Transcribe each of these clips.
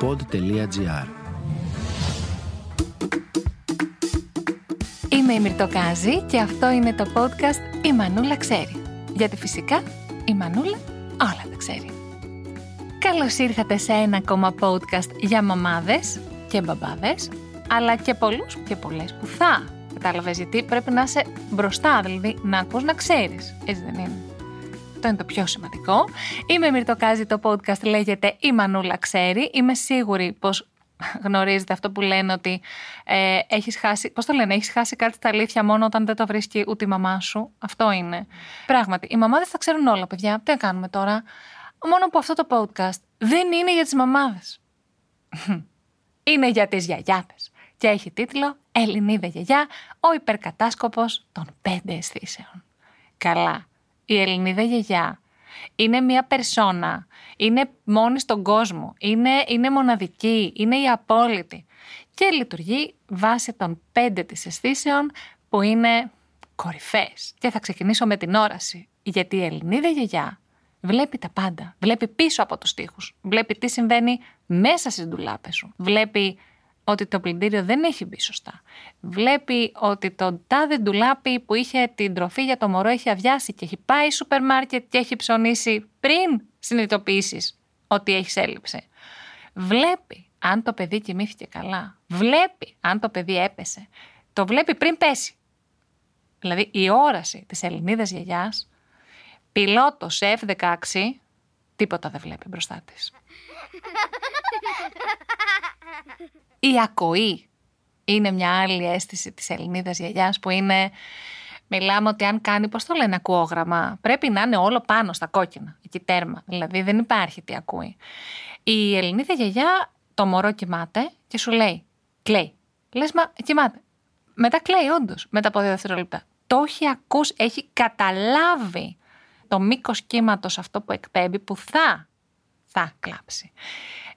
pod.gr Είμαι η Μυρτοκάζη και αυτό είναι το podcast «Η Μανούλα ξέρει». Γιατί φυσικά η Μανούλα όλα τα ξέρει. Καλώς ήρθατε σε ένα ακόμα podcast για μαμάδες και μπαμπάδες, αλλά και πολλούς και πολλές που θα. Κατάλαβες γιατί πρέπει να είσαι μπροστά, δηλαδή να ακούς να ξέρεις. Έτσι δεν είναι. Αυτό είναι το πιο σημαντικό. Είμαι η Μυρτοκάζη, το podcast λέγεται «Η Μανούλα ξέρει». Είμαι σίγουρη πως γνωρίζετε αυτό που λένε ότι ε, έχεις χάσει, πώς το λένε, έχεις χάσει κάτι στα αλήθεια μόνο όταν δεν το βρίσκει ούτε η μαμά σου. Αυτό είναι. Πράγματι, οι μαμάδες θα ξέρουν όλα, παιδιά. Τι κάνουμε τώρα; Μόνο που αυτό το podcast δεν είναι για τις μαμάδες. είναι για τις γιαγιάδες. Και έχει τίτλο «Ελληνίδα γιαγιά, ο υπερκατάσκοπος των πέντε αισθήσεων». Καλά, η Ελληνίδα γιαγιά είναι μια περσόνα, είναι μόνη στον κόσμο, είναι, είναι μοναδική, είναι η απόλυτη και λειτουργεί βάσει των πέντε της αισθήσεων που είναι κορυφές. Και θα ξεκινήσω με την όραση, γιατί η Ελληνίδα γιαγιά βλέπει τα πάντα, βλέπει πίσω από τους τοίχους, βλέπει τι συμβαίνει μέσα στις ντουλάπες σου, βλέπει ότι το πλυντήριο δεν έχει μπει σωστά. Βλέπει ότι το τάδε ντουλάπι που είχε την τροφή για το μωρό έχει αδειάσει και έχει πάει σούπερ μάρκετ και έχει ψωνίσει πριν συνειδητοποιήσεις ότι έχεις έλλειψη. Βλέπει αν το παιδί κοιμήθηκε καλά. Βλέπει αν το παιδί έπεσε. Το βλέπει πριν πέσει. Δηλαδή η όραση της Ελληνίδας γιαγιάς, πιλότος F-16, τίποτα δεν βλέπει μπροστά της. Η ακοή είναι μια άλλη αίσθηση της Ελληνίδας γιαγιάς που είναι... Μιλάμε ότι αν κάνει, πώς το λένε, ακούγραμμα, πρέπει να είναι όλο πάνω στα κόκκινα, εκεί τέρμα. Δηλαδή δεν υπάρχει τι ακούει. Η Ελληνίδα γιαγιά, το μωρό κοιμάται και σου λέει, κλαίει. Λες, μα κοιμάται. Μετά κλαίει όντως, μετά από δύο δευτερόλεπτα. Το έχει ακούσει, έχει καταλάβει το μήκος κύματος αυτό που εκπέμπει που θα, θα κλάψει.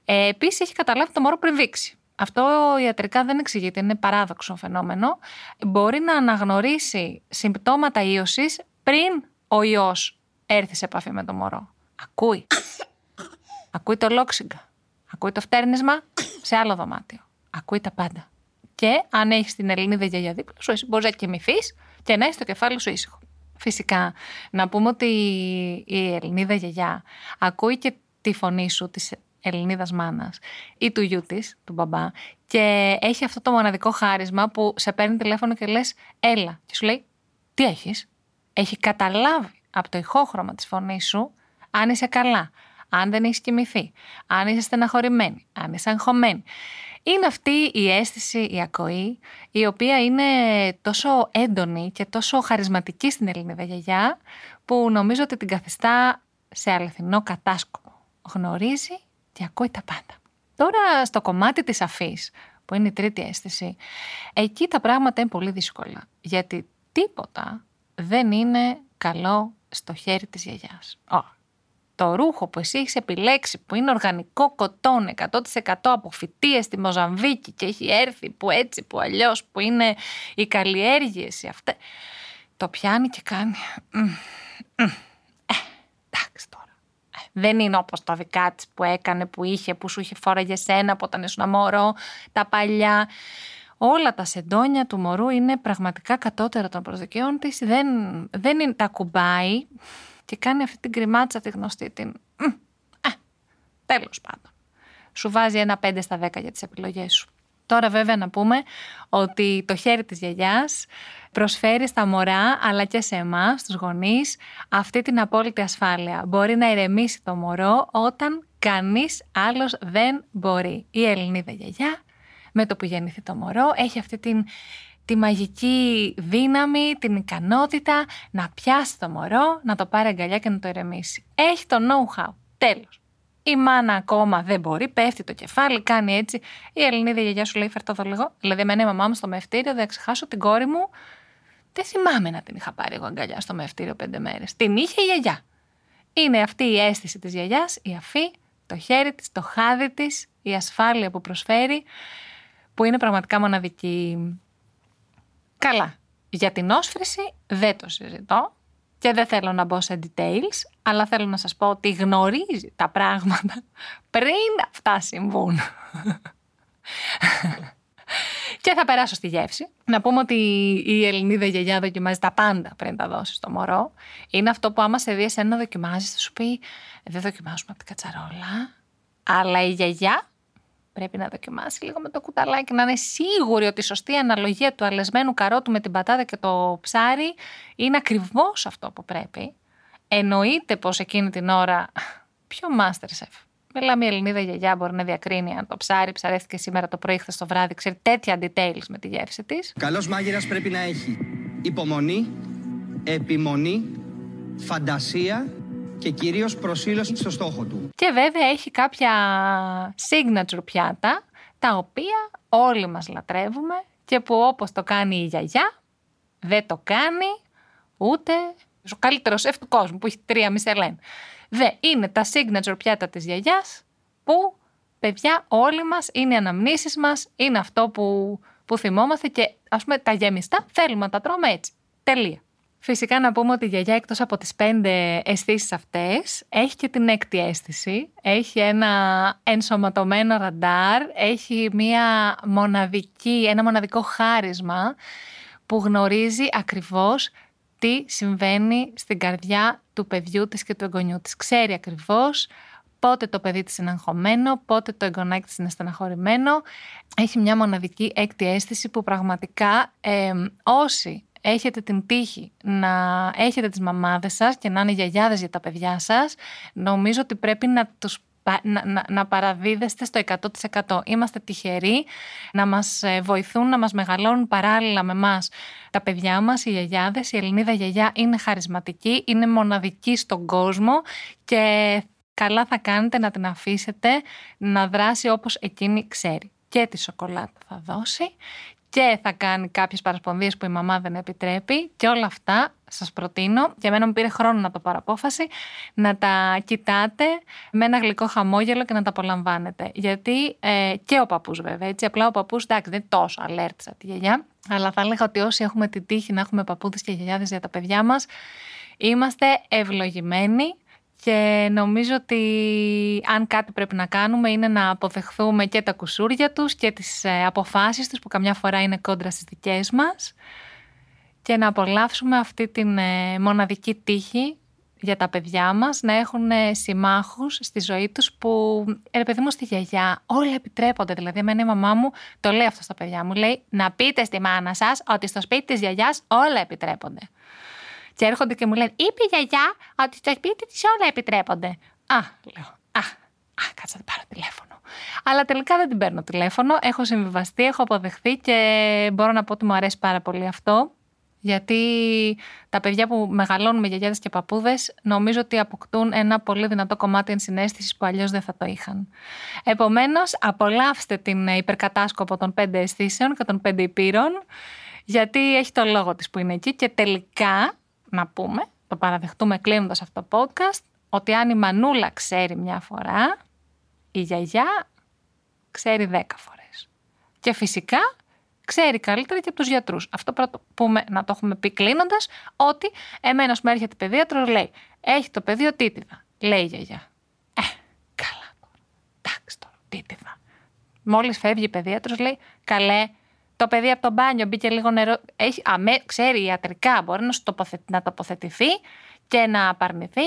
Ε, Επίσης έχει καταλάβει το μωρό πριν δείξει. Αυτό ιατρικά δεν εξηγείται, είναι παράδοξο φαινόμενο. Μπορεί να αναγνωρίσει συμπτώματα ίωσης πριν ο ιός έρθει σε επαφή με το μωρό. Ακούει. Ακούει το λόξιγκα. Ακούει το φτέρνισμα σε άλλο δωμάτιο. Ακούει τα πάντα. Και αν έχεις την Ελληνίδα γιαγιά δίπλα σου, μπορείς να κοιμηθείς και να έχεις το κεφάλι σου ήσυχο. Φυσικά, να πούμε ότι η Ελληνίδα γιαγιά ακούει και τη φωνή σου, Ελληνίδας μάνας ή του γιού της, του μπαμπά, και έχει αυτό το μοναδικό χάρισμα που σε παίρνει τηλέφωνο και λες, έλα. Και σου λέει, τι έχεις; Έχει καταλάβει από το ηχόχρωμα της φωνής σου αν είσαι καλά, αν δεν έχεις κοιμηθεί, αν είσαι στεναχωρημένη, αν είσαι αγχωμένη. Είναι αυτή η αίσθηση, η ακοή, η οποία είναι τόσο έντονη και τόσο χαρισματική στην Ελληνίδα γιαγιά, που νομίζω ότι την καθιστά σε αληθινό κατάσκοπο. Γνωρίζει και ακούει τα πάντα. Τώρα στο κομμάτι της αφής, που είναι η τρίτη αίσθηση, εκεί τα πράγματα είναι πολύ δύσκολα. Γιατί τίποτα δεν είναι καλό στο χέρι της γιαγιάς. Το ρούχο που εσύ έχεις επιλέξει, που είναι οργανικό κοτόν, 100% από φυτίες στη Μοζαμβίκη και έχει έρθει που έτσι, που αλλιώς, που είναι οι καλλιέργειες, αυτά, το πιάνει και κάνει... Δεν είναι όπως τα δικά της που έκανε, που είχε, που σου είχε φόραγε σένα από όταν ήσουν μωρό, τα παλιά. Όλα τα σεντόνια του μωρού είναι πραγματικά κατώτερα των προσδοκιών της. Δεν, δεν είναι, τα κουμπάει και κάνει αυτή την κρυμάτσα τη γνωστή την... Ε, τέλος πάντων. Σου βάζει ένα 5 στα 10 για τις επιλογές σου. Τώρα βέβαια να πούμε ότι το χέρι της γιαγιάς προσφέρει στα μωρά αλλά και σε εμάς, στους γονείς, αυτή την απόλυτη ασφάλεια. Μπορεί να ηρεμήσει το μωρό όταν κανείς άλλος δεν μπορεί. Η Ελληνίδα γιαγιά με το που γεννηθεί το μωρό έχει αυτή την τη μαγική δύναμη, την ικανότητα να πιάσει το μωρό, να το πάρει αγκαλιά και να το ηρεμήσει. Έχει το know-how. Τέλος. Η μάνα ακόμα δεν μπορεί, πέφτει το κεφάλι, κάνει έτσι. Η Ελληνίδα γιαγιά σου λέει: Φέρτε εδώ λίγο. Δηλαδή, εμένα η μαμά μου στο μευτήριο, δεν ξεχάσω την κόρη μου. Δεν θυμάμαι να την είχα πάρει εγώ αγκαλιά στο μευτήριο πέντε μέρες. Την είχε η γιαγιά. Είναι αυτή η αίσθηση της γιαγιάς, η αφή, το χέρι της, το χάδι της, η ασφάλεια που προσφέρει, που είναι πραγματικά μοναδική. Καλά. Για την όσφρηση δεν το συζητώ Και δεν θέλω να μπω σε details, αλλά θέλω να σας πω ότι γνωρίζει τα πράγματα πριν αυτά συμβούν. Και θα περάσω στη γεύση. Να πούμε ότι η Ελληνίδα γιαγιά δοκιμάζει τα πάντα πριν τα δώσει στο μωρό. Είναι αυτό που άμα σε δει εσένα να δοκιμάζεις, θα σου πει: Δεν δοκιμάζουμε από την κατσαρόλα. Αλλά η γιαγιά πρέπει να δοκιμάσεις λίγο με το κουταλάκι, να είναι σίγουρη ότι η σωστή αναλογία του αλεσμένου καρότου με την πατάτα και το ψάρι είναι ακριβώς αυτό που πρέπει. Εννοείται πως εκείνη την ώρα. Ποιο Masterchef Μιλάμε η Ελληνίδα γιαγιά μπορεί να διακρίνει αν το ψάρι ψαρέθηκε σήμερα το πρωί, χθες το βράδυ, ξέρει τέτοια details με τη γεύση της. Καλός μάγειρας πρέπει να έχει υπομονή, επιμονή, φαντασία και κυρίως προσήλωση στο στόχο του. Και βέβαια έχει κάποια signature πιάτα, τα οποία όλοι μας λατρεύουμε και που όπως το κάνει η γιαγιά, δεν το κάνει ούτε ο καλύτερος σεφ του κόσμου που έχει τρία μισελέν. Δε είναι τα signature πιάτα της γιαγιάς που παιδιά όλοι μας είναι οι αναμνήσεις μας, είναι αυτό που, που θυμόμαστε και ας πούμε τα γεμιστά θέλουμε να τα τρώμε έτσι. Τελεία. Φυσικά να πούμε ότι η γιαγιά εκτός από τις πέντε αισθήσεις αυτές έχει και την έκτη αίσθηση, έχει ένα ενσωματωμένο ραντάρ, έχει μια μοναδική, ένα μοναδικό χάρισμα που γνωρίζει ακριβώς τι συμβαίνει στην καρδιά του παιδιού της και του εγγονιού της. Ξέρει ακριβώς πότε το παιδί της είναι αγχωμένο, πότε το εγγονάκι της είναι στεναχωρημένο. Έχει μια μοναδική έκτη αίσθηση που πραγματικά ε, όσοι έχετε την τύχη να έχετε τις μαμάδες σας και να είναι γιαγιάδες για τα παιδιά σας, νομίζω ότι πρέπει να τους να, να, να παραδίδεστε στο 100%. Είμαστε τυχεροί να μας ε, βοηθούν, να μας μεγαλώνουν παράλληλα με μας τα παιδιά μας, οι γιαγιάδες. Η Ελληνίδα γιαγιά είναι χαρισματική, είναι μοναδική στον κόσμο και καλά θα κάνετε να την αφήσετε να δράσει όπως εκείνη ξέρει. Και τη σοκολάτα θα δώσει και θα κάνει κάποιες παρασπονδίες που η μαμά δεν επιτρέπει. Και όλα αυτά σας προτείνω, για μένα μου πήρε χρόνο να το πάρω απόφαση, να τα κοιτάτε με ένα γλυκό χαμόγελο και να τα απολαμβάνετε. Γιατί ε, και ο παππούς βέβαια, έτσι, απλά ο παππούς, εντάξει, δεν είναι τόσο αλέρτ σαν τη γιαγιά, αλλά θα έλεγα ότι όσοι έχουμε την τύχη να έχουμε παππούδες και γιαγιάδες για τα παιδιά μας, είμαστε ευλογημένοι και νομίζω ότι αν κάτι πρέπει να κάνουμε είναι να αποδεχθούμε και τα κουσούρια τους και τις ε, αποφάσεις τους που καμιά φορά είναι κόντρα στις δικές μας και να απολαύσουμε αυτή την ε, μοναδική τύχη για τα παιδιά μας να έχουν ε, συμμάχους στη ζωή τους που, ρε παιδί μου, στη γιαγιά όλα επιτρέπονται. Δηλαδή, εμένα η μαμά μου το λέει αυτό στα παιδιά μου. Λέει να πείτε στη μάνα σας ότι στο σπίτι της γιαγιάς όλα επιτρέπονται. Και έρχονται και μου λένε, είπε η γιαγιά ότι στο σπίτι της όλα επιτρέπονται. Α, λέω, α, α, κάτσε να πάρω τηλέφωνο. Αλλά τελικά δεν την παίρνω τηλέφωνο. Έχω συμβιβαστεί, έχω αποδεχθεί και μπορώ να πω ότι μου αρέσει πάρα πολύ αυτό. Γιατί τα παιδιά που μεγαλώνουν με γιαγιάδες και παππούδες νομίζω ότι αποκτούν ένα πολύ δυνατό κομμάτι ενσυναίσθησης που αλλιώς δεν θα το είχαν. Επομένως, απολαύστε την υπερκατάσκοπο των πέντε αισθήσεων και των πέντε υπήρων γιατί έχει το λόγο της που είναι εκεί και τελικά να πούμε, το παραδεχτούμε κλείνοντας αυτό το podcast, ότι αν η μανούλα ξέρει μια φορά, η γιαγιά ξέρει δέκα φορές. Και φυσικά ξέρει καλύτερα και από τους γιατρούς. Αυτό πρέπει να το, πούμε, να το έχουμε πει κλείνοντας, ότι εμένα με έρχεται παιδίατρο, λέει, έχει το παιδί τίτιδα. Λέει η γιαγιά. Ε, καλά τώρα. Εντάξει τώρα, τίτιδα. Μόλις φεύγει η παιδίατρος, λέει, καλέ, το παιδί από το μπάνιο μπήκε λίγο νερό. Έχει, αμέ, ξέρει ιατρικά, μπορεί να, τοποθετη, να τοποθετηθεί και να απαρνηθεί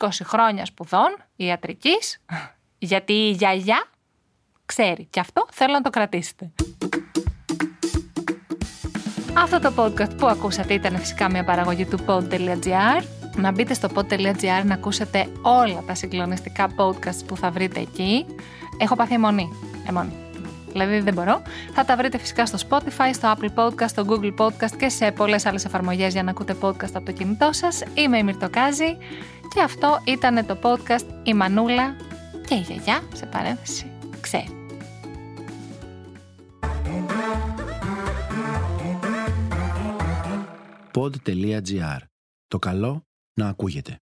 20 χρόνια σπουδών ιατρικής, γιατί η γιαγιά ξέρει. Και αυτό θέλω να το κρατήσετε. Αυτό το podcast που ακούσατε ήταν φυσικά μια παραγωγή του pod.gr. Να μπείτε στο pod.gr να ακούσετε όλα τα συγκλονιστικά podcasts που θα βρείτε εκεί. Έχω πάθει αιμονή. αιμονή δηλαδή δεν μπορώ. Θα τα βρείτε φυσικά στο Spotify, στο Apple Podcast, στο Google Podcast και σε πολλές άλλες εφαρμογές για να ακούτε podcast από το κινητό σας. Είμαι η Μυρτοκάζη και αυτό ήταν το podcast «Η Μανούλα και η Γιαγιά», σε παρένθεση, ξέρει. Pod.gr. Το καλό να ακούγεται.